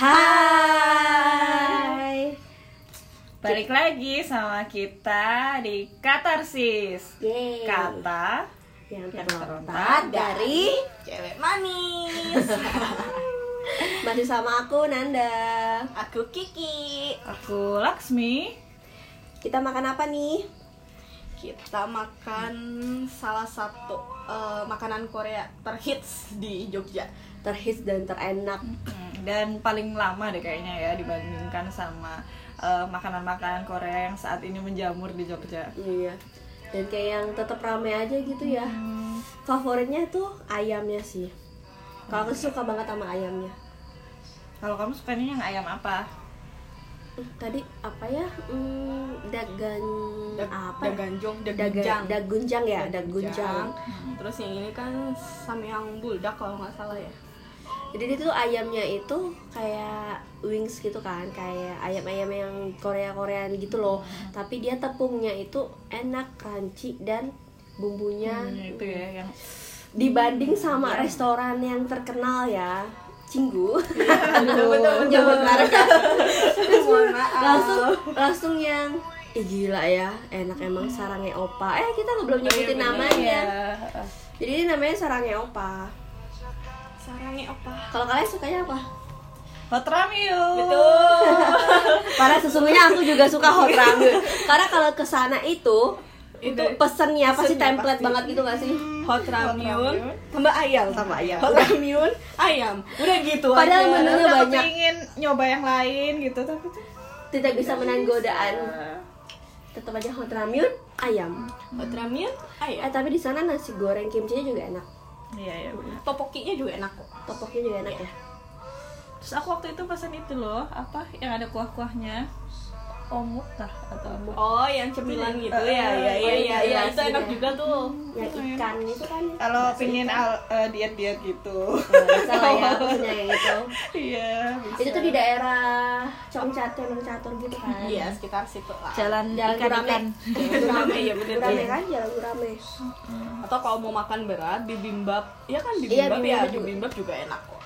Hai. Balik lagi sama kita di Katarsis Yeay. Kata yang terlontar dari cewek manis masih sama aku Nanda. aku Kiki Aku Laksmi Kita makan apa nih? kita makan salah satu eh, makanan Korea terhits di Jogja Terhits dan terenak. Hmm, Dan paling lama deh kayaknya ya dibandingkan sama eh, makanan-makanan Korea yang saat ini menjamur di Jogja Iya. Dan kayak yang tetap rame aja gitu ya. Favoritnya tuh ayamnya sih. Kalau aku suka banget sama ayamnya. Kalau kamu sukanya yang ayam apa? Hmm, Tadi apa ya? Hmm, dagan Dag- apa? daganjong Daga, dagunjang dagunjang ya, dagunjang. terus yang ini kan samyang buldak kalau nggak salah ya Jadi itu ayamnya itu kayak wings gitu kan, kayak ayam-ayam yang Korea-Koreaan gitu loh. Tapi dia tepungnya itu enak, crunchy dan bumbunya Hmm, itu ya yang dibanding sama restoran yang terkenal ya, Cinggu. betul, betul. Merek. mohon maaf langsung langsung yang Ih gila ya, enak emang sarangnya opa. Eh kita belum nyebutin namanya. Iya. Jadi ini namanya sarangnya opa. Sarangnya apa Kalau kalian sukanya apa? Hot Ramyun betul Karena sesungguhnya aku juga suka hot ramen. Karena kalau ke sana itu itu pesennya pasti pesennya template pasti. banget gitu gak sih? hot ramyun tambah ayam Tambah ayam. hot ramyun ayam udah gitu Padahal aja menunya Udah banyak. kepingin nyoba yang lain gitu tapi tuh Tidak bisa menahan godaan. Tetap aja hot ramen ayam. hot ramyun ayam Eh tapi di sana nasi goreng kimchi juga enak. Iya, iya. benar. topokinya juga enak kok Topoknya juga enak ya. Terus aku waktu itu pesan itu loh, apa yang ada kuah-kuahnya? Omuk kah atau apa? oh yang cemilan gitu Eh, ya ya ya ya, ya. itu enak gitu ya. juga tuh Yang ikan itu kan. Kalau pingin al- eh, diet-diet gitu. Oh, bisa lah ya pesennya kayak gitu. Iya, bisa. Itu tuh di daerah Congcat Cemeng Catur gitu kan. iya sekitar situ lah jalan Jalan ikan-ikan. Gurame ya bener Gurame ya. kan jalan Gurame. atau kalau mau makan berat bibimbap ya kan Iya, bibimbap ya bibimbap juga. bibimbap juga enak kok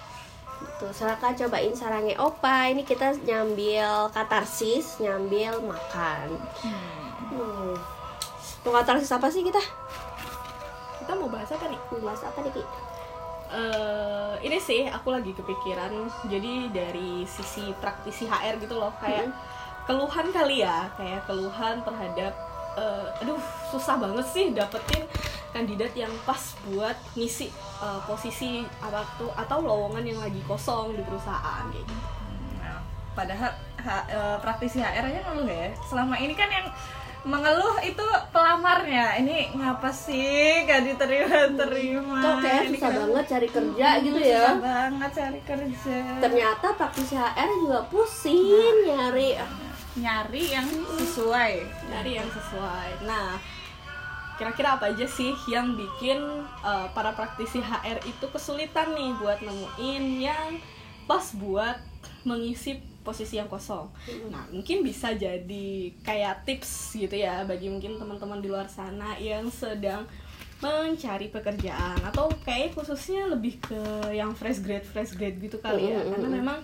Tuh, silakan cobain sarangnya Opa. Ini kita nyambil katarsis, nyambil makan. Hmm. Mau katarsis apa sih kita? kita mau bahas apa nih Mau bahas apa nih, Ki? eh ini sih aku lagi kepikiran jadi dari sisi praktisi HR gitu loh kayak keluhan kali ya kayak keluhan terhadap eh, aduh susah banget sih dapetin kandidat yang pas buat ngisi eh, posisi apa tuh atau lowongan yang lagi kosong di perusahaan kayak gitu. Nah, padahal ha- eh, praktisi HR aja ngeluh ya. Selama ini kan yang mengeluh itu pelamarnya. Ini ngapa sih gak diterima-terima? Kok kayak Ini susah kan- banget cari kerja gitu ya. Susah banget cari kerja. Ternyata praktisi HR juga pusing nyari. Nyari yang sesuai. dari yang sesuai. Nah, kira-kira apa aja sih yang bikin uh, para praktisi HR itu kesulitan nih buat nemuin yang pas buat mengisi posisi yang kosong. Nah, mungkin bisa jadi kayak tips gitu ya bagi mungkin teman-teman di luar sana yang sedang mencari pekerjaan atau kayak khususnya lebih ke yang fresh grade fresh grade gitu kali ya. Mm, mm, karena memang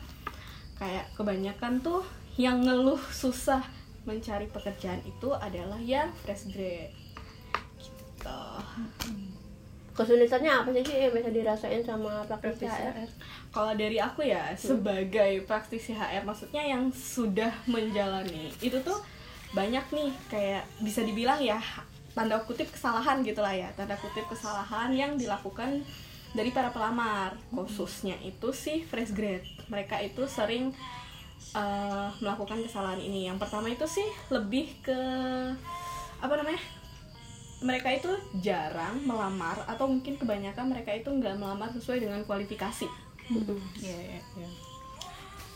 kayak kebanyakan tuh yang ngeluh susah mencari pekerjaan itu adalah yang fresh grade gitu. Kesulitannya apa sih yang bisa dirasain sama praktisi Praktisi HR? HR. kalau dari aku ya sebagai praktisi HR maksudnya yang sudah menjalani itu tuh banyak nih kayak bisa dibilang ya tanda kutip kesalahan gitulah ya tanda kutip kesalahan yang dilakukan dari para pelamar. Khususnya itu sih fresh grade mereka itu sering eh, melakukan kesalahan ini. Yang pertama itu sih lebih ke apa namanya mereka itu jarang melamar atau mungkin kebanyakan mereka itu nggak melamar sesuai dengan kualifikasi Iya, iya, iya.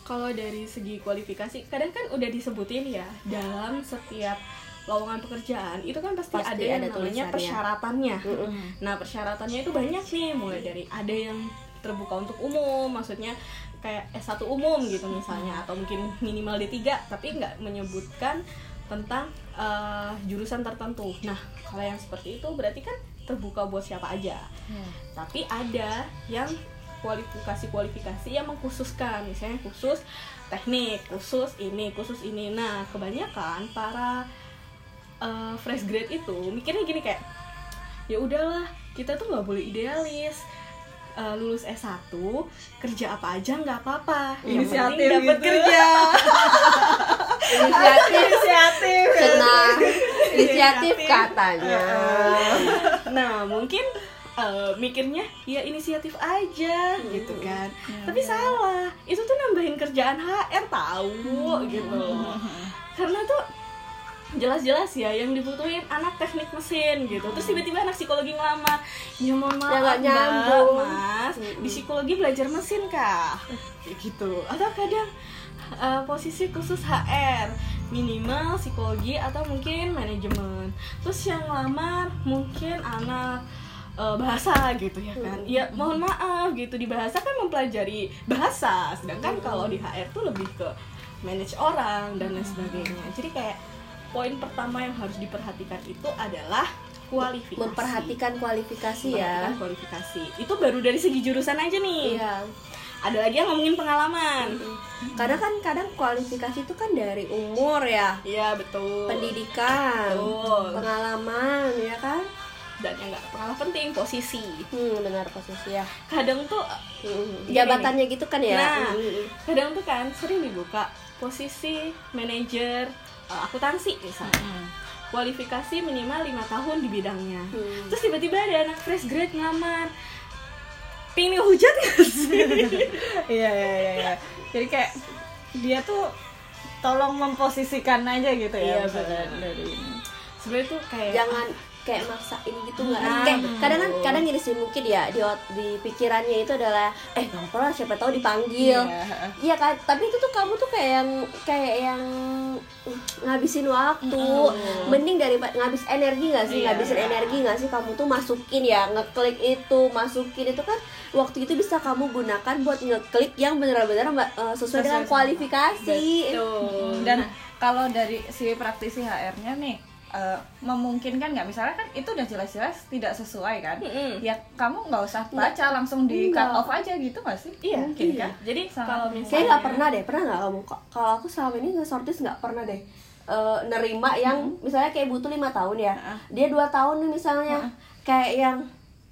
kalau dari segi kualifikasi kadang kan udah disebutin ya dalam setiap lowongan pekerjaan itu kan pasti, Pasti ada yang ada namanya tulisannya. persyaratannya Mm-mm. nah persyaratannya itu banyak nih mulai dari ada yang terbuka untuk umum maksudnya kayak S1 umum gitu misalnya atau mungkin minimal D3 tapi nggak menyebutkan tentang eh, jurusan tertentu. Nah kalau yang seperti itu berarti kan terbuka buat siapa aja. Iya. tapi ada yang kualifikasi-kualifikasi yang mengkhususkan. Misalnya khusus teknik khusus ini khusus ini. Nah kebanyakan para uh, fresh grade itu mikirnya gini kayak ya udahlah kita tuh nggak boleh idealis. Uh, lulus S1 kerja apa aja nggak apa-apa. Inisiatif dapat gitu. kerja. Inisiatif inisiatif katanya. Nah mungkin uh, mikirnya ya inisiatif aja gitu kan. Tapi salah. Itu tuh nambahin kerjaan HR tahu gitu. Karena tuh jelas-jelas ya yang dibutuhin anak teknik mesin gitu. Terus tiba-tiba anak psikologi ngelamar. Ya mohon maaf Ya, mbak nyambung. mas. Di Mm-mm. psikologi belajar mesin kah Kayak gitu. Atau kadang uh, posisi khusus HR minimal psikologi atau mungkin manajemen. Terus yang ngelamar mungkin anak uh, bahasa gitu ya kan. Ya mohon maaf gitu di bahasa kan mempelajari bahasa sedangkan kalau di HR tuh lebih ke manage orang dan lain sebagainya. Jadi kayak poin pertama yang harus diperhatikan itu adalah kualifikasi. Memperhatikan kualifikasi ya. Memperhatikan kualifikasi. Itu baru dari segi jurusan aja nih. Iya ada lagi yang ngomongin pengalaman. Kadang kan kadang kualifikasi itu kan dari umur ya. Iya betul. Pendidikan Betul. pengalaman ya kan? Dan yang nggak kalah penting posisi. Hmm benar posisi ya. Kadang tuh Hmm, jabatannya gitu kan ya? Nah. Hmm, kadang tuh kan sering dibuka posisi manajer uh, akuntansi misalnya. Kualifikasi minimal lima tahun di bidangnya. Hmm. terus tiba-tiba ada anak fresh grade ngamar pingin hujat gak sih iya iya iya iya. jadi kayak dia tuh tolong memposisikan aja gitu ya Iya, dari ini. sebenarnya tuh kayak jangan kayak maksain gitu nggak Nah, kayak betul. kadang kan kadang gini sih mungkin ya di di pikirannya itu adalah eh nggak apa siapa tahu dipanggil Iya. Iya kan, tapi itu tuh kamu tuh kayak yang kayak yang mm, ngabisin waktu, mending daripada ngabis energi nggak sih, Iya. ngabisin energi nggak sih kamu tuh masukin ya, ngeklik itu, masukin itu kan waktu itu bisa kamu gunakan buat ngeklik yang benar-benar mbak eh, sesuai dengan Sesuai sama- kualifikasi. Betul. dan kalau dari si praktisi HR-nya nih eh, memungkinkan nggak misalnya kan itu udah jelas-jelas tidak sesuai kan Mm-mm. ya kamu nggak usah baca langsung di cut Enggak. off aja gitu nggak sih Iya, mungkin iya. kan Jadi Sangat kalau mungkin. misalnya Kayaknya nggak pernah deh, pernah nggak kamu? Kalau aku selama ini nge-sortis nggak pernah deh eh, nerima yang misalnya kayak butuh lima tahun ya, Heeh. dia dua tahun nih misalnya, kayak yang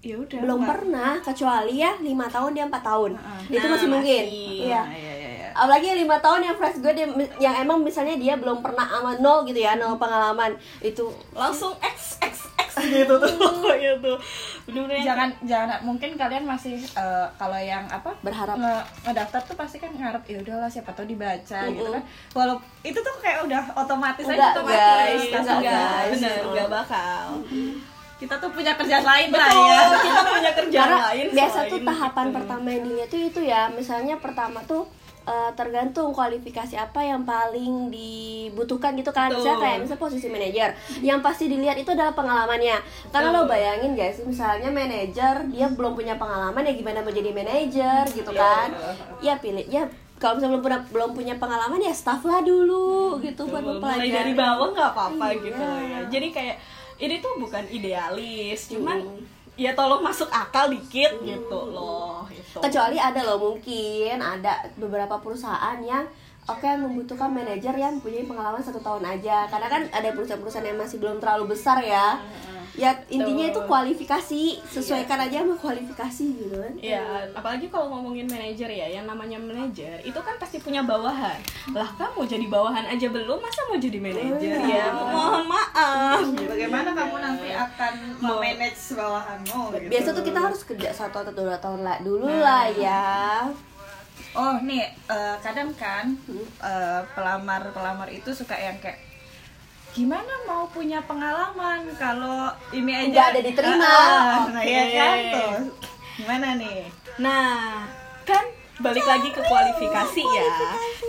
ya udah belum Mbak. pernah kecuali ya lima tahun dia empat tahun Heeh. itu Nah, masih mungkin masih. iya Nah, iya iya iya apalagi yang lima tahun yang fresh grade yang, yang emang misalnya dia belum pernah sama nol gitu ya nol pengalaman itu langsung X X X gitu tuh pokoknya tuh yang jangan jangan mungkin kalian masih eh, kalau yang apa Berharap. nge- ngedaftar tuh pasti kan ngarep ya udahlah siapa tahu dibaca gitu Mm-mm. kan walau itu tuh kayak udah otomatis Enggak, aja otomatis guys. Iya, Enggak, enggak, guys. bener, enggak bakal. kita tuh punya kerjaan lain lah Betul, ya kita punya kerjaan karena lain. biasa tuh tahapan itu. pertama yang dilihat tuh itu ya misalnya pertama tuh eh, tergantung kualifikasi apa yang paling dibutuhkan gitu kan misalnya kayak misalnya posisi manajer yang pasti dilihat itu adalah pengalamannya karena lo Betul. bayangin guys misalnya manajer dia belum punya pengalaman ya gimana menjadi manajer gitu Iya. kan ya pilih ya kalau misalnya belum pernah belum punya pengalaman ya staff lah dulu gitu buat mempelajari mulai dari bawah nggak apa-apa Iya. gitu loh ya. Jadi kayak ini tuh bukan idealis, cuman Mm. Ya tolong masuk akal dikit gitu loh. Gitu. kecuali ada loh mungkin ada beberapa perusahaan yang oke membutuhkan manajer yang punya pengalaman satu tahun aja karena kan ada perusahaan-perusahaan yang masih belum terlalu besar ya ya intinya itu kualifikasi sesuaikan aja sama kualifikasi gitu kan Ya, apalagi kalau ngomongin manajer ya, yang namanya manajer itu kan pasti punya bawahan. Lah kamu jadi bawahan aja belum, masa mau jadi manajer Iya. ya? Mohon maaf. bagaimana kamu nanti akan memanage bawahanmu gitu. biasa tuh kita harus kerja satu atau dua tahun lah dulu lah ya Oh nih eh, kadang kan eh, pelamar pelamar itu suka yang kayak gimana mau punya pengalaman kalau ini aja Nggak ada diterima. Ah, nah, iya Oke. kan tuh gimana nih Nah, kan balik lagi ke kualifikasi ya.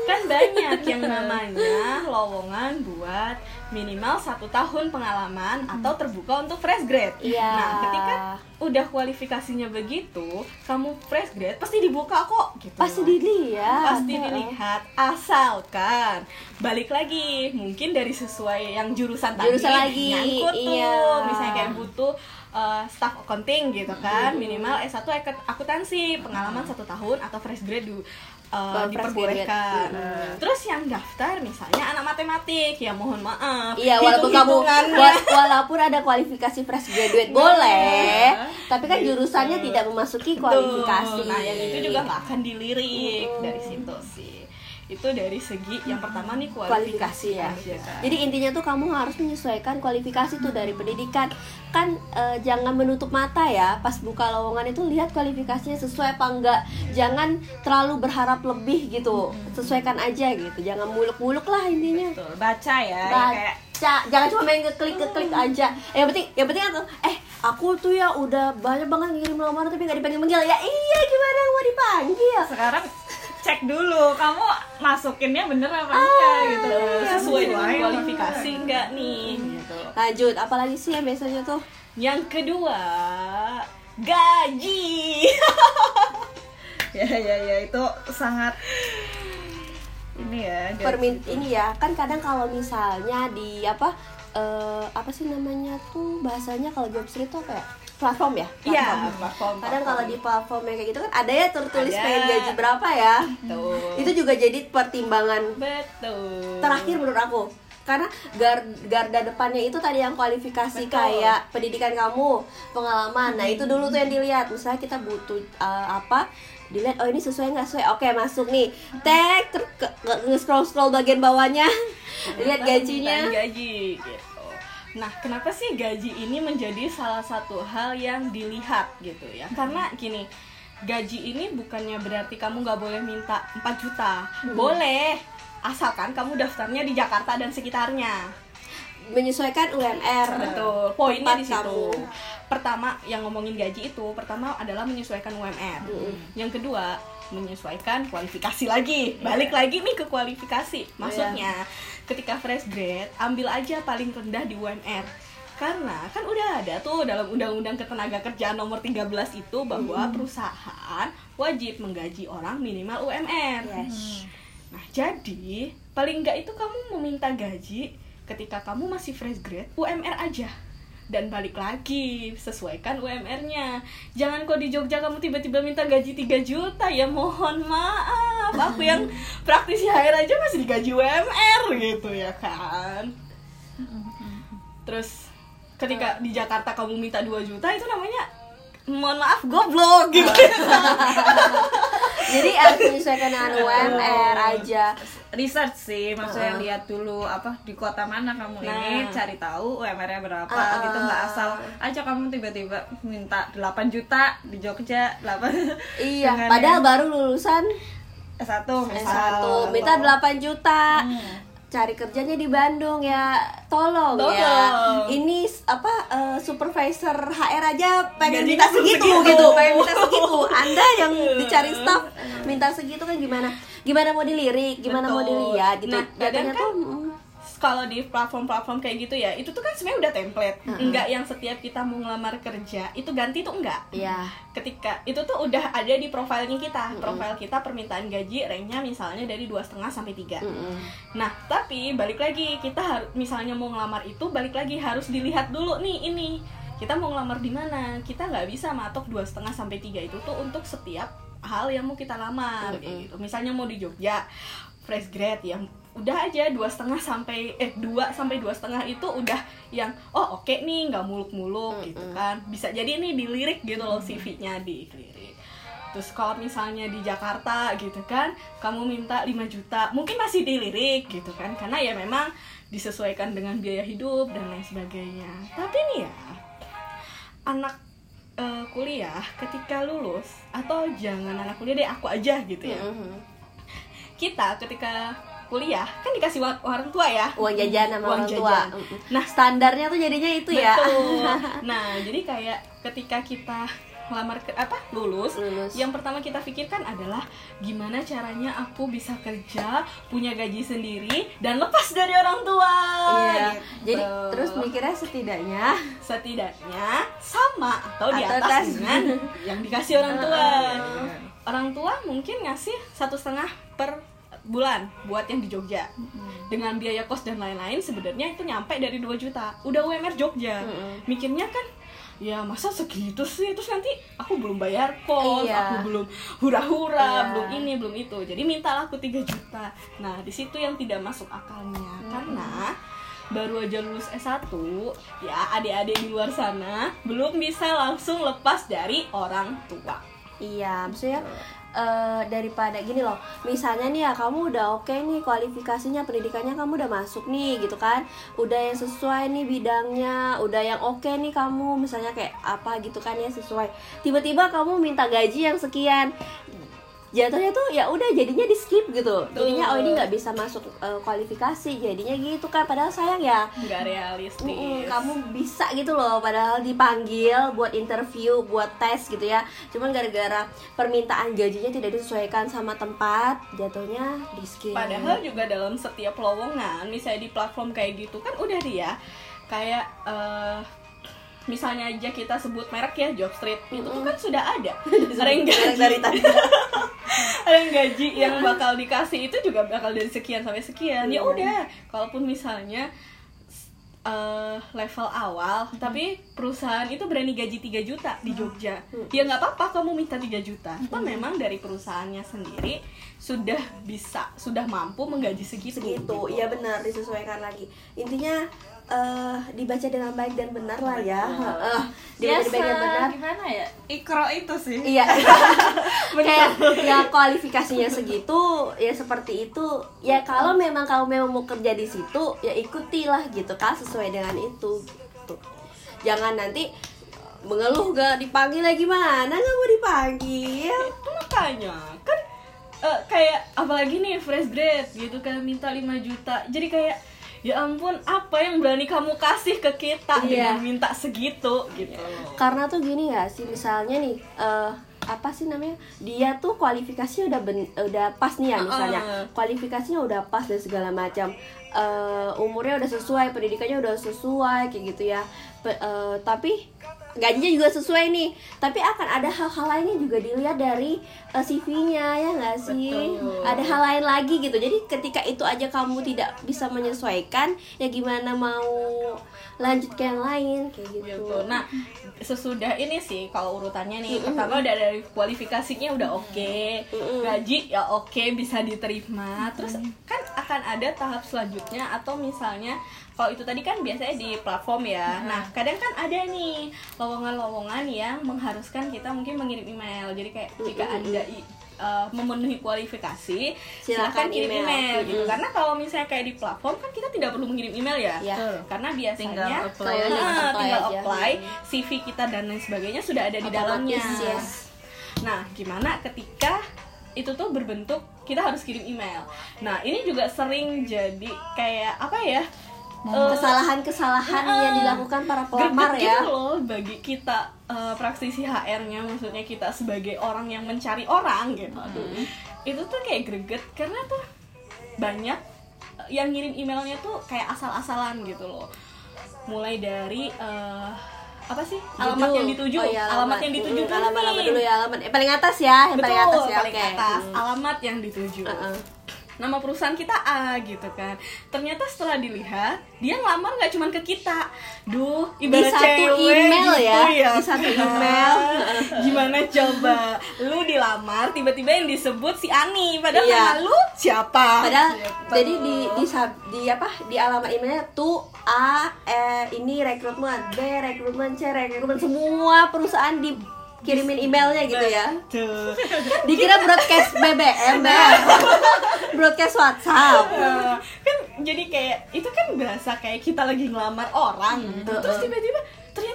Kan banyak yang namanya lowongan buat minimal satu tahun pengalaman atau terbuka untuk fresh grade. Iya. Nah, ketika udah kualifikasinya begitu, kamu fresh grade pasti dibuka kok. Gitu. pasti dilihat pasti dilihat asalkan balik lagi mungkin dari sesuai yang jurusan tadi Jurusan lagi, nyangkut tuh iya. misalnya kayak butuh uh, staff accounting gitu kan. Minimal S1 akut- akuntansi pengalaman satu tahun atau fresh grade du- uh, Fresh diperbolehkan. grade. terus yang daftar misalnya anak matematik ya mohon maaf. Iya walaupun kamu walaupun ada kualifikasi fresh graduate boleh, tapi kan jurusannya tidak memasuki kualifikasi. Nah, yang itu juga nggak akan dilirik dari situ sih. Itu dari segi yang pertama nih kualifikasi, kualifikasi ya. aja. Jadi intinya tuh kamu harus menyesuaikan kualifikasi tuh dari pendidikan. Kan eh, jangan menutup mata ya pas buka lowongan itu lihat kualifikasinya sesuai apa enggak. Jangan terlalu berharap lebih gitu. Sesuaikan aja gitu. Jangan muluk-muluk lah intinya. Betul, baca ya, ya kayak baca jangan cuma main ngeklik ngeklik aja yang penting yang penting aku eh aku tuh ya udah banyak banget ngirim lamaran tapi nggak dipanggil panggil ya iya gimana mau dipanggil sekarang cek dulu kamu masukinnya bener apa enggak gitu sesuai dengan Sesuai kualifikasi enggak nih gitu. lanjut apalagi sih yang biasanya tuh Yang kedua, gaji. ya ya ya itu sangat ini ya permin itu. ini ya kan kadang kalau misalnya di apa eh, apa sih namanya tuh bahasanya kalau job street tuh kayak platform ya Iya, Platform. platform. kadang kalau di platform yang kayak gitu kan ada ya tertulis Ada. pengen gaji berapa ya Betul. itu juga jadi pertimbangan betul. terakhir menurut aku karena gar, garda depannya itu tadi yang kualifikasi Betul. kayak pendidikan kamu pengalaman nah itu dulu tuh yang dilihat misalnya kita butuh uh, apa dilihat oh ini sesuai nggak sesuai oke masuk nih tag ter scroll scroll bagian bawahnya lihat gajinya gaji gitu. Nah, kenapa sih gaji ini menjadi salah satu hal yang dilihat gitu ya? Karena gini, gaji ini bukannya berarti kamu nggak boleh minta 4 juta. Boleh, asalkan kamu daftarnya di Jakarta dan sekitarnya. menyesuaikan UMR Betul. Poinnya di situ. kamu. Pertama yang ngomongin gaji itu, pertama adalah menyesuaikan UMR. Yang kedua, menyesuaikan kualifikasi lagi. Balik lagi nih ke kualifikasi. Maksudnya, ketika fresh grade, ambil aja paling rendah di UMR. Karena kan udah ada tuh dalam Undang-Undang Ketenagakerjaan nomor 13 itu bahwa perusahaan wajib menggaji orang minimal UMR. yes Nah, jadi paling nggak itu kamu meminta gaji ketika kamu masih fresh grade UMR aja. Dan balik lagi, sesuaikan UMR-nya. Jangan kok di Jogja kamu tiba-tiba minta gaji 3 juta, ya mohon maaf. Aku yang praktisi HR aja masih digaji UMR gitu ya kan. Terus ketika di Jakarta kamu minta 2 juta itu namanya mohon maaf goblok gitu. jadi harus menyesuaikan dengan UMR aja research sih maksudnya Uh-uh. lihat dulu apa di kota mana kamu ini Nah. cari tahu UMR-nya berapa Uh-uh. gitu nggak asal aja kamu tiba-tiba minta 8 juta di Jogja 8 iya padahal yang baru lulusan S1 S1 misal minta 8 juta Hmm. cari kerjanya di Bandung ya tolong, Tolong. ya ini apa eh, supervisor HR aja pengen Gaji minta segitu, segitu. gitu pengen minta segitu anda yang dicari staff minta segitu kan gimana gimana mau dilirik? Gimana mau Betul. dilihat? Gitu. Nah, kadang kan- tuh mm, kalau di platform-platform kayak gitu ya itu tuh kan sebenarnya udah template. Enggak yang setiap kita mau ngelamar kerja itu ganti tuh enggak ya ketika itu tuh udah ada di profilnya kita. Profil kita permintaan gaji ranknya misalnya dari dua setengah sampai tiga. Mm-mm. nah tapi balik lagi kita harus misalnya mau ngelamar itu balik lagi harus dilihat dulu nih ini kita mau ngelamar di mana? Kita nggak bisa matok dua setengah sampai tiga itu tuh untuk setiap hal yang mau kita lamar kayak gitu. Misalnya mau di Jogja fresh grade ya udah aja dua setengah sampai eh dua sampai dua setengah itu udah yang oh oke nih nggak muluk-muluk gitu kan. Bisa jadi nih dilirik gitu loh CV-nya dilirik terus kalau misalnya di Jakarta gitu kan kamu minta 5 juta mungkin masih dilirik gitu kan. Karena ya memang disesuaikan dengan biaya hidup dan lain sebagainya. Tapi nih ya anak eh, kuliah ketika lulus atau jangan anak kuliah deh aku aja gitu ya Mm-mm. kita ketika kuliah kan dikasih wa- orang tua ya uang jajan sama Uang orang tua jajan. Mm-mm. Nah, standarnya tuh jadinya itu ya Betul. Nah, jadi kayak ketika kita lamar ke apa lulus, Lulus. yang pertama kita pikirkan adalah gimana caranya aku bisa kerja, punya gaji sendiri dan lepas dari orang tua. iya Gitu. jadi terus mikirnya setidaknya setidaknya sama atau di Atau atas atas. dengan yang dikasih orang tua. Orang tua mungkin ngasih satu setengah per bulan buat yang di Jogja dengan biaya kos dan lain-lain sebenarnya itu nyampe dari 2 juta udah UMR Jogja Mm-mm. mikirnya kan ya masa segitu sih? Terus nanti aku belum bayar kos Iya. aku belum hura-hura Iya. belum ini belum itu. Jadi mintalah aku 3 juta. Nah di situ yang tidak masuk akalnya. Karena baru aja lulus S1 ya adik-adik di luar sana belum bisa langsung lepas dari orang tua. Iya, maksudnya eh, daripada gini loh, misalnya nih ya kamu udah oke nih kualifikasinya, pendidikannya kamu udah masuk nih gitu kan, udah yang sesuai nih bidangnya, udah yang oke nih kamu, misalnya kayak apa gitu kan ya sesuai. Tiba-tiba kamu minta gaji yang sekian, jatuhnya tuh ya udah jadinya di skip gitu, jadinya oh ini nggak bisa masuk eh, kualifikasi, jadinya gitu kan, padahal sayang ya. nggak realistis. Mm-mm, kamu bisa gitu loh. Padahal dipanggil buat interview buat tes gitu ya. Cuman gara-gara permintaan gajinya tidak disesuaikan sama tempat jatuhnya di skip. Padahal juga dalam setiap lowongan, misalnya di platform kayak gitu kan udah dia kayak eh, misalnya aja kita sebut merek ya Jobstreet itu tuh kan sudah ada. Gaji. dari tadi ada gaji yang bakal dikasih itu juga bakal dari sekian sampai sekian. Ya udah kalaupun misalnya eh, level awal tapi perusahaan itu berani gaji 3 juta di Jogja. Ya nggak apa-apa kamu minta 3 juta. Itu memang dari perusahaannya sendiri sudah bisa sudah mampu menggaji segitu. Segitu. Iya benar disesuaikan lagi. Intinya eh, dibaca dengan baik dan benar lah ya. Heeh, dibaca dengan baik dan benar. gimana ya? Ikro itu sih. Iya. kayak ya kualifikasinya segitu ya seperti itu. Ya kalau memang kamu memang mau kerja di situ ya ikutilah gitu kan sesuai dengan itu gitu. jangan nanti mengeluh gak dipanggil lagi mana nggak mau dipanggil? Itu makanya. Kan eh, kayak apalagi nih fresh grade gitu kan minta 5 juta. Jadi kayak ya ampun apa yang berani kamu kasih ke kita Iya. dengan minta segitu gitu? Karena tuh gini ya sih misalnya nih eh, apa sih namanya dia tuh kualifikasinya udah ben- udah pas nih ya misalnya. Heeh. kualifikasinya udah pas dan segala macam. Eh, umurnya udah sesuai pendidikannya udah sesuai kayak gitu ya. Pe- eh, tapi gajinya juga sesuai nih. Tapi akan ada hal-hal lainnya juga dilihat dari eh, CV-nya ya nggak sih? Betul. ada hal lain lagi gitu. Jadi ketika itu aja kamu tidak bisa menyesuaikan ya gimana mau lanjut ke yang lain? Kayak gitu. Gitu. Nah, sesudah ini sih kalau urutannya nih, pertama udah dari kualifikasinya udah oke, gaji ya oke bisa diterima. Terus kan akan ada tahap selanjutnya atau misalnya kalau itu tadi kan biasanya di platform ya. Nah, kadang kan ada nih lowongan-lowongan yang mengharuskan kita mungkin mengirim email. Jadi kayak jika Anda i- eh, memenuhi kualifikasi, Silakan silakan kirim email. email, gitu. Mm-mm. Karena kalau misalnya kayak di platform kan kita tidak perlu mengirim email ya. Iya. Karena biasanya Tinggal apply. Ah, Apply tinggal apply, CV kita dan lain sebagainya sudah ada di Otomatis, dalamnya. yes. Nah, gimana ketika itu tuh berbentuk kita harus kirim email. Nah, ini juga sering jadi kayak apa ya? Eh, kesalahan-kesalahan yang dilakukan para pelamar greget ya. gitu loh bagi kita eh, praktisi HR-nya maksudnya kita sebagai orang yang mencari orang gitu. Itu tuh kayak greget karena tuh banyak eh, yang ngirim emailnya tuh kayak asal-asalan gitu loh. Mulai dari eh, apa sih? Alamat Judul. yang dituju. Oh, iya, alamat. Yang dituju dulu alamat alamat dulu ya alamat eh, paling atas ya yang betul paling atas ya paling oke. atas. Hmm. alamat yang dituju. Uh-uh. Nama perusahaan kita A gitu kan. Ternyata setelah dilihat dia ngelamar nggak cuman ke kita. Duh ibarat satu cewek email gitu ya, di satu email. gimana coba? Lu dilamar tiba-tiba yang disebut si Ani. Padahal Iya. nama lu siapa? Padahal Gitu. jadi di di sab- di apa? Di alamat emailnya tuh A eh, ini rekrutmen B rekrutmen C rekrutmen. Semua perusahaan dikirimin emailnya gitu ya. Dikira broadcast BBM Beb. broadcast WhatsApp. Nah, kan jadi kayak itu kan berasa kayak kita lagi ngelamar orang gitu. terus tiba-tiba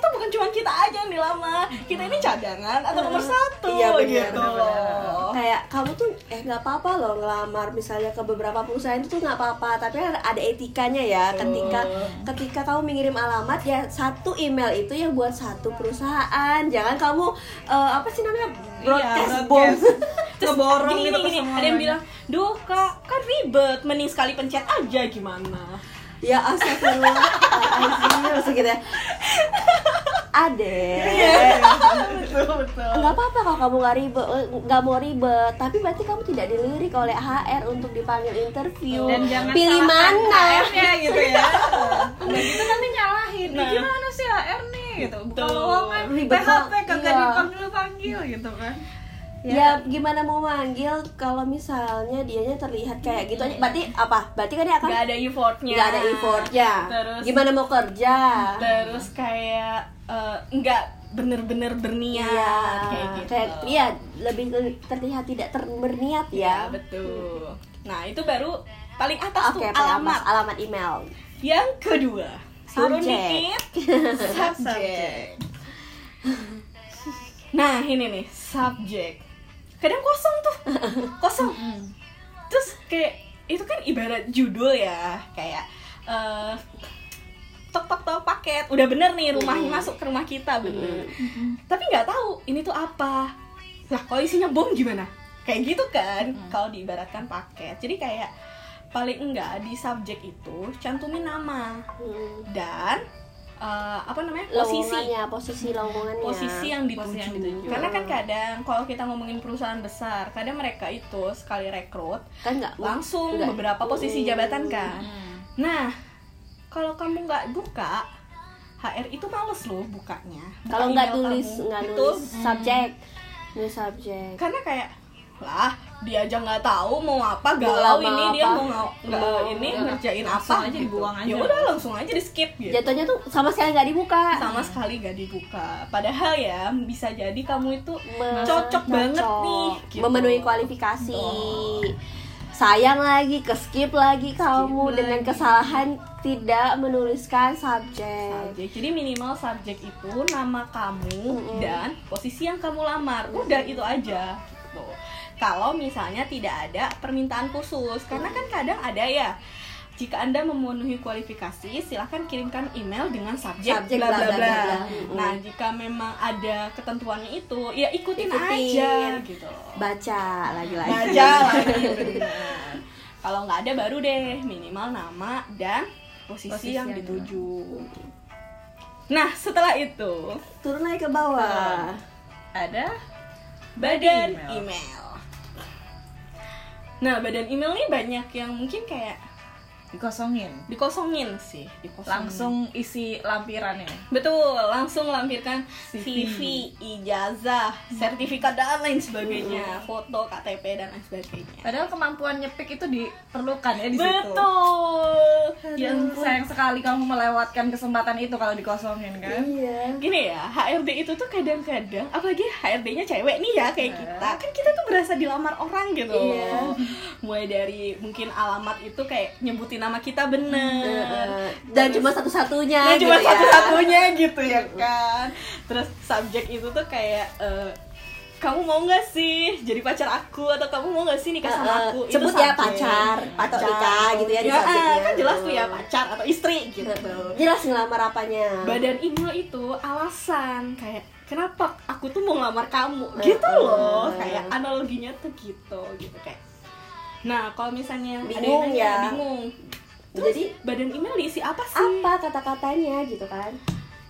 ternyata bukan cuma kita aja yang dilamar kita ini cadangan atau nomor satu Iya, benar, gitu loh. kayak kamu tuh eh nggak apa-apa loh ngelamar misalnya ke beberapa perusahaan itu tuh nggak apa-apa tapi ada ada etikanya ya. Ketika ketika kamu mengirim alamat ya satu email itu yang buat satu perusahaan. Jangan kamu eh, apa sih namanya broadcast Iya, bomb broadcast. Ngeborong gini, gitu gini, ada yang bilang duh kak kan ribet mending sekali pencet aja gimana ya astagfirullahaladzim maksud gitu ya Ade, betul nggak apa-apa kalau kamu nggak ribet, eh, nggak mau ribet, tapi berarti kamu tidak dilirik oleh HR untuk dipanggil interview. dan jangan Pilih mana? HR-nya gitu ya. Udah gitu nanti nyalahin. Nah. gimana sih HR nih? Gitu. Buka Betul. lowongan. PHP kagak iya. dipanggil panggil gitu kan ya. gimana mau manggil kalau misalnya dianya terlihat kayak gitu aja? Berarti apa? Berarti kan dia akan nggak ada effortnya. Nggak ada effortnya. Terus- gimana mau kerja? terus kayak nggak bener-bener berniat Iya, kayak gitu. kayak iya lebih terlihat tidak ter berniat ya. Ya. betul. Nah itu baru paling atas Oke, tuh alamat alamat. Alamat email. yang kedua turun dikit subjek. Nah ini nih subjek kadang kosong tuh. Kosong. Terus kayak itu kan ibarat judul ya. Kayak eh tok tok tok paket. Udah bener nih rumahnya masuk ke rumah kita bener. Tapi nggak tahu ini tuh apa? Lah kalau isinya bom gimana? Kayak gitu kan kalau diibaratkan paket. Jadi kayak paling enggak di subjek itu cantumin nama. Hmm. dan eh, apa namanya posisi Lowongannya, posisi lowongannya. posisi yang dituju. Posisi yang dituju. karena kan kadang kalau kita ngomongin perusahaan besar kadang mereka itu sekali rekrut kan nggak langsung nggak- beberapa posisi Hmm. jabatan kan nah kalau kamu nggak buka HR itu males loh bukanya Buka Kalau nggak tulis nggak Betul. nulis subjek, nulis subjek. karena kayak lah dia aja nggak tahu mau apa galau ini dia apa. mau nggak nggak ini Udah, ngerjain apa aja gitu. dibuang aja. ya udah langsung aja di skip gitu Jatuhnya tuh sama sekali nggak dibuka. sama sekali gak dibuka padahal ya bisa jadi kamu itu Me- cocok banget nih gitu. memenuhi kualifikasi. Sayang lagi, ke skip lagi kamu lagi. dengan kesalahan tidak menuliskan subjek. subjek jadi minimal subjek itu nama kamu Mm-mm. dan posisi yang kamu lamar udah itu aja gitu. Kalau misalnya tidak ada permintaan khusus karena kan kadang ada ya jika anda memenuhi kualifikasi silahkan kirimkan email dengan subjek bla bla bla, nah jika memang ada ketentuannya itu ya ikutin, Ikutin. aja gitu Baca lagi-lagi. baca lagi kalau nggak ada baru deh minimal nama dan posisi, Posisi yang yang dituju nah setelah itu Turun lagi ke bawah. ada badan email. email. Nah badan email nih banyak yang mungkin kayak dikosongin dikosongin sih dikosongin. langsung isi lampirannya betul langsung lampirkan CV. CV, ijazah, sertifikat dan lain sebagainya, foto, KTP dan lain sebagainya. padahal kemampuan nyepik itu diperlukan ya di situ Betul. Ya yang sayang sekali kamu melewatkan kesempatan itu kalau dikosongin kan Iya. Gini ya, HRD itu tuh kadang-kadang, apalagi HRD-nya cewek nih ya kayak Iya. kita, kan kita tuh berasa dilamar orang gitu. Iya. Mulai dari mungkin alamat itu kayak nyebutin nama kita bener. Eh, Dan cuma satu-satunya. Nah, cuma gitu ya. satu-satunya gitu ya kan. Terus subjek itu tuh kayak eh, kamu mau nggak sih jadi pacar aku atau kamu mau nggak sih nikah sama aku? Itu sebut ya pacar atau nikah gitu ya di Ya, subjeknya. kan jelas tuh ya pacar atau istri gitu. Jelas ngelamar apanya. badan email itu alasan kayak kenapa aku tuh mau ngelamar kamu gitu loh kayak analoginya tuh gitu gitu kayak nah kalau misalnya ada Bingung yang nanya, ya. bingung terus? Jadi badan email diisi apa sih? Apa kata-katanya gitu kan?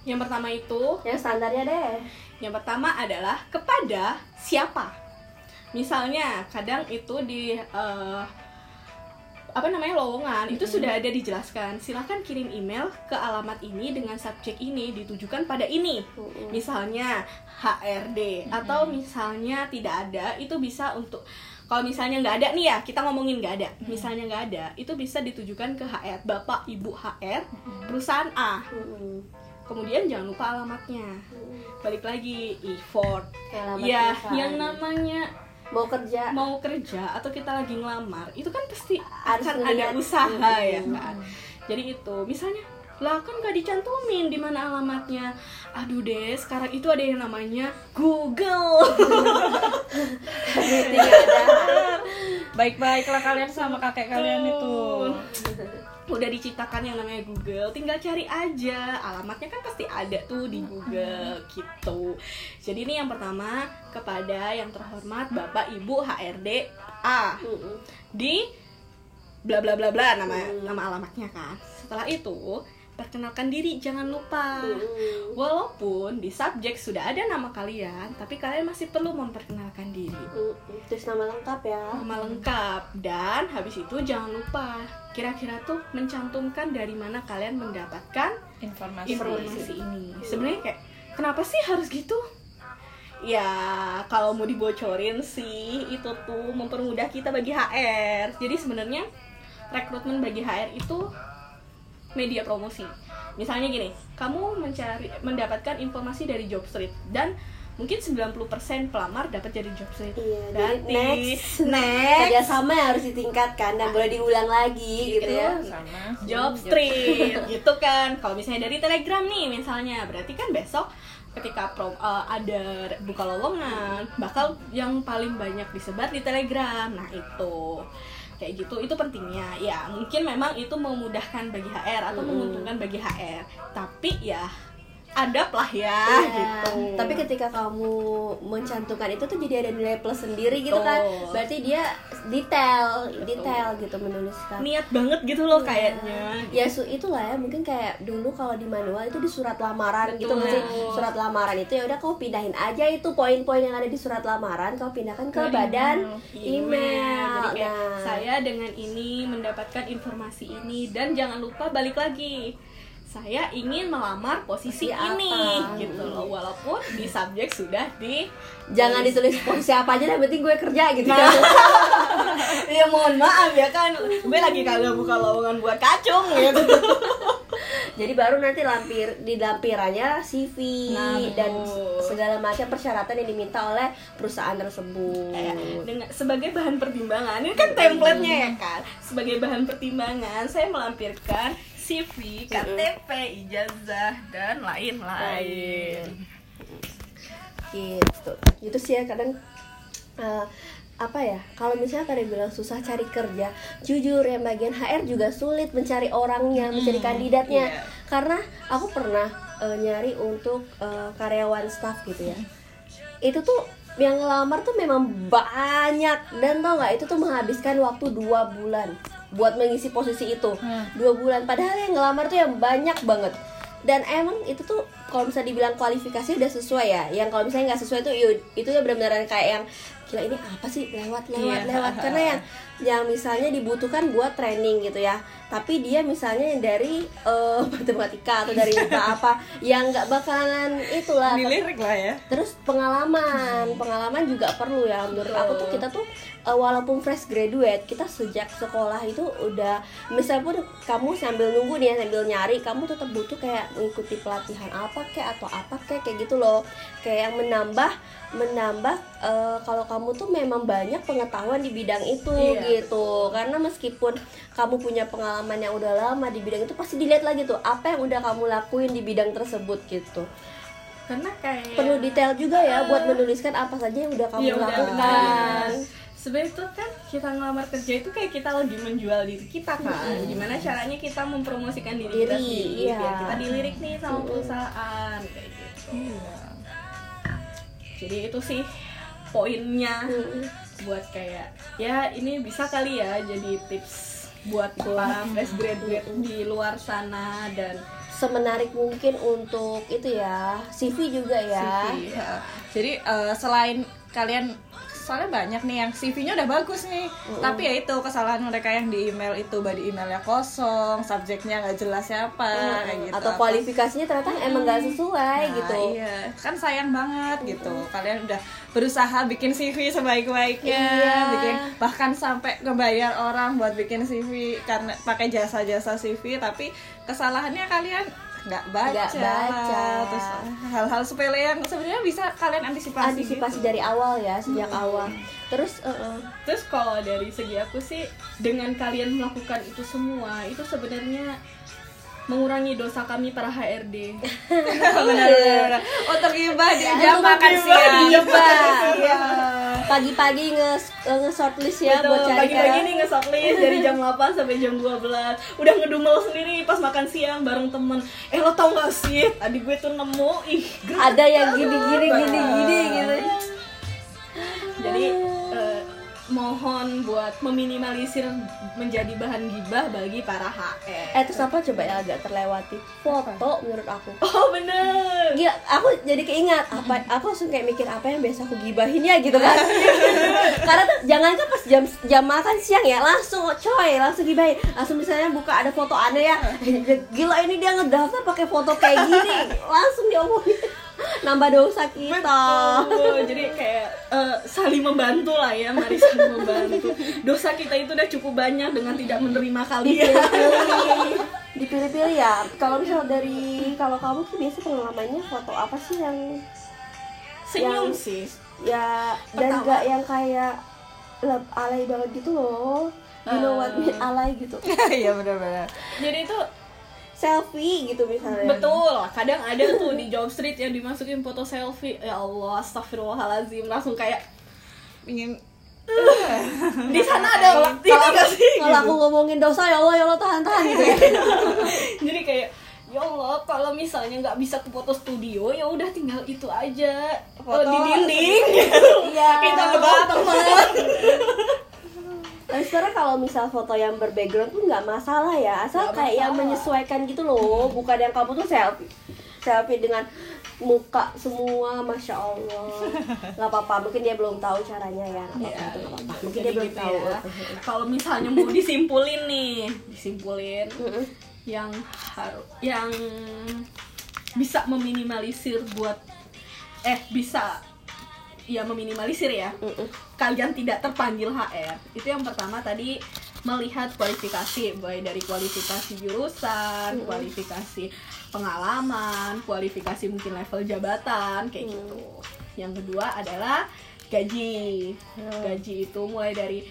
yang pertama itu? Yang standarnya deh. yang pertama adalah kepada siapa? Misalnya kadang itu di eh, apa namanya lowongan itu sudah ada dijelaskan. Silahkan kirim email ke alamat ini dengan subjek ini ditujukan pada ini. Misalnya HRD atau misalnya tidak ada itu bisa untuk kalau misalnya nggak ada nih ya kita ngomongin nggak ada. Misalnya nggak ada itu bisa ditujukan ke HR bapak ibu HR perusahaan A. Mm-mm. kemudian jangan lupa alamatnya. Balik lagi effort. Alamat ya perusahaan. yang namanya mau kerja. mau kerja atau kita lagi ngelamar itu kan pasti Harus akan ada usaha ya Mm-mm. kan. Jadi itu misalnya lah kan gak dicantumin di mana alamatnya. Aduh deh sekarang itu ada yang namanya Google. Baik-baiklah kalian sama kakek kalian itu. Udah diciptakan yang namanya Google tinggal cari aja. Alamatnya kan pasti ada tuh di Google gitu. Jadi ini yang pertama kepada yang terhormat Bapak Ibu HRD A. Di bla bla bla bla nama nama alamatnya kan. Setelah itu perkenalkan diri jangan lupa. Mm. walaupun di subjek sudah ada nama kalian tapi kalian masih perlu memperkenalkan diri. Mm, terus nama lengkap ya. Nama lengkap. Dan habis itu jangan lupa kira-kira tuh mencantumkan dari mana kalian mendapatkan informasi. informasi ini. Sebenarnya kayak kenapa sih harus gitu? Ya kalau mau dibocorin sih itu tuh mempermudah kita bagi HR jadi sebenarnya rekrutmen bagi HR itu media promosi. Misalnya gini kamu mencari mendapatkan informasi dari job street dan mungkin 90% pelamar dapat jadi job street. Iya, berarti next. next. kerjasama yang harus ditingkatkan dan boleh diulang lagi gitu ya. sama. Job street. gitu kan. Kalau misalnya dari telegram nih misalnya berarti kan besok ketika prom eh, ada buka lowongan bakal yang paling banyak disebar di telegram. Nah itu kayak gitu itu pentingnya ya mungkin memang itu memudahkan bagi HR atau Hmm. menguntungkan bagi HR tapi ya adab lah ya Iya, gitu Tapi ketika kamu mencantumkan itu tuh jadi ada nilai plus sendiri gitu kan. Berarti dia detail, Betul. detail gitu menuliskan. niat banget gitu loh Iya. kayaknya Ya su itulah ya mungkin kayak dulu kalau di manual itu di surat lamaran gitu Betul. nggak sih surat lamaran itu ya udah kau pindahin aja itu poin-poin yang ada di surat lamaran kau pindahkan ke Ke badan email. email. Jadi kayak Nah, saya dengan ini mendapatkan informasi ini dan jangan lupa balik lagi. Saya ingin melamar posisi Posisi apa? ini gitu loh walaupun di subjek sudah di jangan ditulis posisi apa aja yang penting gue kerja gitu Nah. kan. ya mohon maaf ya kan gue lagi kagak buka lowongan buat kacung gitu Jadi baru nanti lampir di lampirannya CV Nah, dan segala macam persyaratan yang diminta oleh perusahaan tersebut. Kayak dengan sebagai bahan pertimbangan ini kan template-nya ya kan sebagai bahan pertimbangan saya melampirkan CV, KTP, ijazah dan lain-lain. gitu. Gitu sih ya kadang eh, apa ya kalau misalnya kalian bilang susah cari kerja jujur yang bagian HR juga sulit mencari orangnya mencari kandidatnya. iya. karena aku pernah eh, nyari untuk eh, karyawan staff gitu ya. Itu tuh yang ngelamar tuh memang banyak. Dan tau nggak itu tuh menghabiskan waktu dua bulan buat mengisi posisi itu. Hmm. dua bulan padahal yang ngelamar tuh yang banyak banget. Dan emang itu tuh kalau misalnya dibilang kualifikasi udah sesuai ya. Yang kalau misalnya nggak sesuai tuh itu ya benar-benar kayak yang gila ini apa sih? Lewat lewat Iya. lewat. karena yang yang misalnya dibutuhkan buat training gitu ya. Tapi dia misalnya yang dari eh, matematika atau dari IPA apa yang nggak bakalan itulah dilirik lah ya. terus pengalaman. Pengalaman juga perlu ya. Menurut aku tuh kita tuh eh, walaupun fresh graduate kita sejak sekolah itu udah misalnya pun kamu sambil nunggu nih sambil nyari kamu tetap butuh kayak mengikuti pelatihan apa kayak atau apa kayak kayak gitu loh. Kayak yang menambah menambah eh, kalau kamu tuh memang banyak pengetahuan di bidang itu Iya, gitu karena meskipun kamu punya pengalaman yang udah lama di bidang itu pasti dilihat lagi tuh apa yang udah kamu lakuin di bidang tersebut gitu Karena kayak perlu detail juga ya buat menuliskan apa saja yang udah kamu Iya, lakukan benar. Sebenarnya itu kan kita ngelamar kerja itu kayak kita lagi menjual diri kita kan. Gimana caranya kita mempromosikan diri, kita Diri, sendiri iya. biar kita dilirik nih sama Mm-mm. perusahaan kayak gitu. Iya. Jadi itu sih poinnya Mm-mm. buat kayak ya ini bisa kali ya jadi tips buat para fresh graduate di luar sana dan semenarik mungkin untuk itu ya CV juga ya CV, ya. Jadi eh, selain kalian soalnya banyak nih yang CV-nya udah bagus nih, tapi ya itu kesalahan mereka yang di email itu. Body emailnya kosong, subjeknya nggak jelas siapa, kayak gitu. atau kualifikasinya ternyata emang nggak sesuai Nah, gitu. Iya, kan sayang banget gitu. Kalian udah berusaha bikin CV sebaik-baiknya, Iya. bikin bahkan sampai ngebayar orang buat bikin CV karena pakai jasa-jasa CV, tapi kesalahannya kalian nggak baca, Nggak baca. terus hal-hal sepele yang sebenarnya bisa kalian antisipasi. antisipasi gitu. dari awal ya sejak awal terus eh, eh, Terus kalau dari segi aku sih dengan kalian melakukan itu semua itu sebenarnya mengurangi dosa kami para HRD. benar-benar. Untuk gibah di jam Untuk makan siang. Iya. pagi-pagi nge nge shortlist ya Betul, buat cari pagi-pagi karyawan. nih nge-shortlist dari jam 8 sampai jam 12 Udah ngedumel sendiri pas makan siang bareng temen. Eh lo tau gak sih, tadi gue tuh nemu. Ih, ada yang gini gini gini gini gitu. Jadi eh, mohon buat meminimalisir menjadi bahan gibah bagi para HR. eh terus apa coba ya agak terlewati? Foto menurut aku. Oh bener. Gila, aku jadi keingat apa aku langsung kayak mikir apa yang biasa aku gibahin ya gitu kan? Karena tuh jangan kan pas jam jam makan siang ya langsung coy langsung gibahin. Langsung misalnya buka ada foto aneh ya. Gila ini dia ngedaftar pakai foto kayak gini. Langsung diomongin nambah dosa kita Betul. Jadi kayak eh, saling membantu lah ya, mari saling membantu. Dosa kita itu udah cukup banyak dengan tidak menerima kalian. dipilih-pilih dipilih-pilih ya kalau misal dari kalau kamu tuh biasa pengalamannya foto apa sih yang Senyum Yang- sih. ya dan Pertama. gak yang kayak leb- alay banget gitu loh you know what mean alay gitu iya benar-benar Jadi itu selfie gitu misalnya betul. Kadang ada tuh di job street yang dimasukin foto selfie. Ya Allah, astagfirullahalazim. Langsung kayak ingin di sana ada kalau nggak aku, sih? kalau aku ngomongin dosa ya Allah ya Allah tahan tahan gitu ya Jadi kayak ya Allah kalau misalnya nggak bisa ke foto studio ya udah tinggal itu aja Foto Oh, di dinding iya kita tebak teman tapi sekarang kalau misal foto yang berbackground tuh nggak masalah ya. Asal Nggak kayak yang masalah. menyesuaikan gitu loh. Bukan yang kamu tuh selfie selfie dengan muka semua masya Allah. Nggak apa-apa mungkin dia belum tahu caranya ya. Nggak apa-apa itu nggak apa-apa. Mungkin dia belum gitu tahu. ya. kalau misalnya mau disimpulin nih disimpulin yang harus yang bisa meminimalisir buat eh bisa ya meminimalisir ya. Mm-mm. kalian tidak terpanggil HR itu yang pertama tadi melihat kualifikasi. Mulai dari kualifikasi jurusan kualifikasi pengalaman kualifikasi mungkin level jabatan kayak gitu. Yang kedua adalah gaji. Gaji itu mulai dari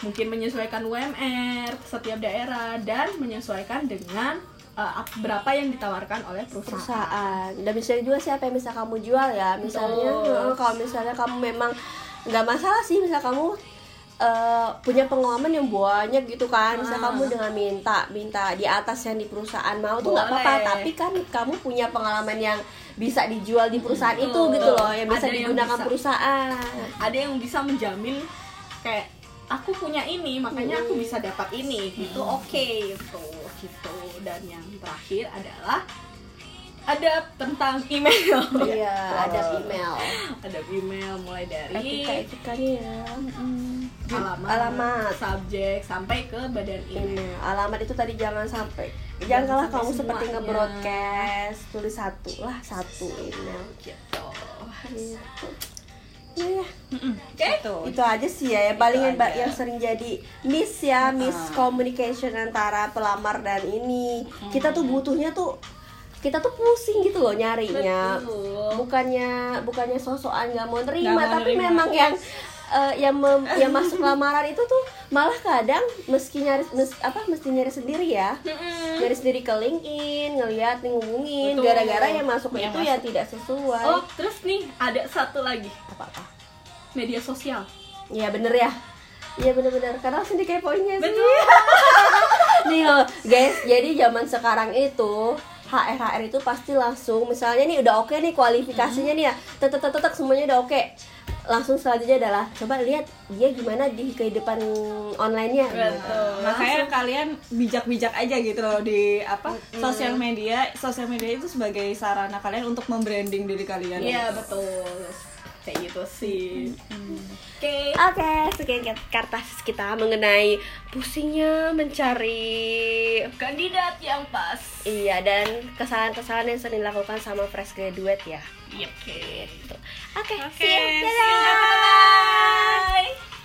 mungkin menyesuaikan UMR setiap daerah dan menyesuaikan dengan uh, ap- berapa yang ditawarkan oleh perusahaan. perusahaan dan bisa juga siapa yang bisa kamu jual ya misalnya eh, kalau misalnya kamu memang nggak masalah sih misal kamu eh, punya pengalaman yang banyak gitu kan misal Ah. kamu dengan minta minta di atas yang di perusahaan mau tuh nggak apa-apa Boleh. tapi kan kamu punya pengalaman yang bisa dijual di perusahaan itu Betul. gitu loh yang bisa Ada yang digunakan bisa. perusahaan ada yang bisa menjamin kayak aku punya ini makanya aku bisa dapat ini gitu oke gitu gitu dan yang terakhir adalah ada tentang email. Iya ada email. Ada email mulai dari etika etikanya alamat, alamat. subjek sampai ke badan email. Alamat itu tadi jangan sampai. Janganlah sampai kamu seperti nge-broadcast tulis satu lah satu email. Gitu. Gitu ya, ya. oke Itu. itu aja sih ya yang paling yang, yang sering jadi miss ya miss communication antara pelamar dan ini kita tuh butuhnya tuh kita tuh pusing gitu loh nyarinya Betul. bukannya bukannya sosokan nggak mau nerima mau tapi nerima. memang yang eh, yang mem- yang masuk lamaran itu tuh malah kadang meski nyari mes- apa mesti nyari sendiri ya. Nyari sendiri ke LinkedIn ngeliat ngubungin Betul. gara-gara yang masuk Yang itu masuk. yang tidak sesuai. Oh terus nih ada satu lagi. Apa apa media sosial. Iya bener ya. Iya bener-bener. Karena langsung dikepoinnya sih. Betul. Nih loh guys jadi zaman sekarang itu HR HR itu pasti langsung misalnya nih udah oke nih kualifikasinya nih ya. Tetek tetek semuanya udah oke langsung selanjutnya adalah coba lihat dia gimana di kehidupan online-nya. Betul. makanya kalian bijak-bijak aja gitu loh di apa sosial media. Sosial media itu sebagai sarana kalian untuk membranding diri kalian. Iya betul kayak gitu sih oke Oke, sekian kartas kita mengenai pusingnya mencari kandidat yang pas Iya, dan kesalahan-kesalahan yang sering dilakukan sama fresh graduate ya Yep. Gitu. Oke, Oke, see you. see you. Dadah. Bye.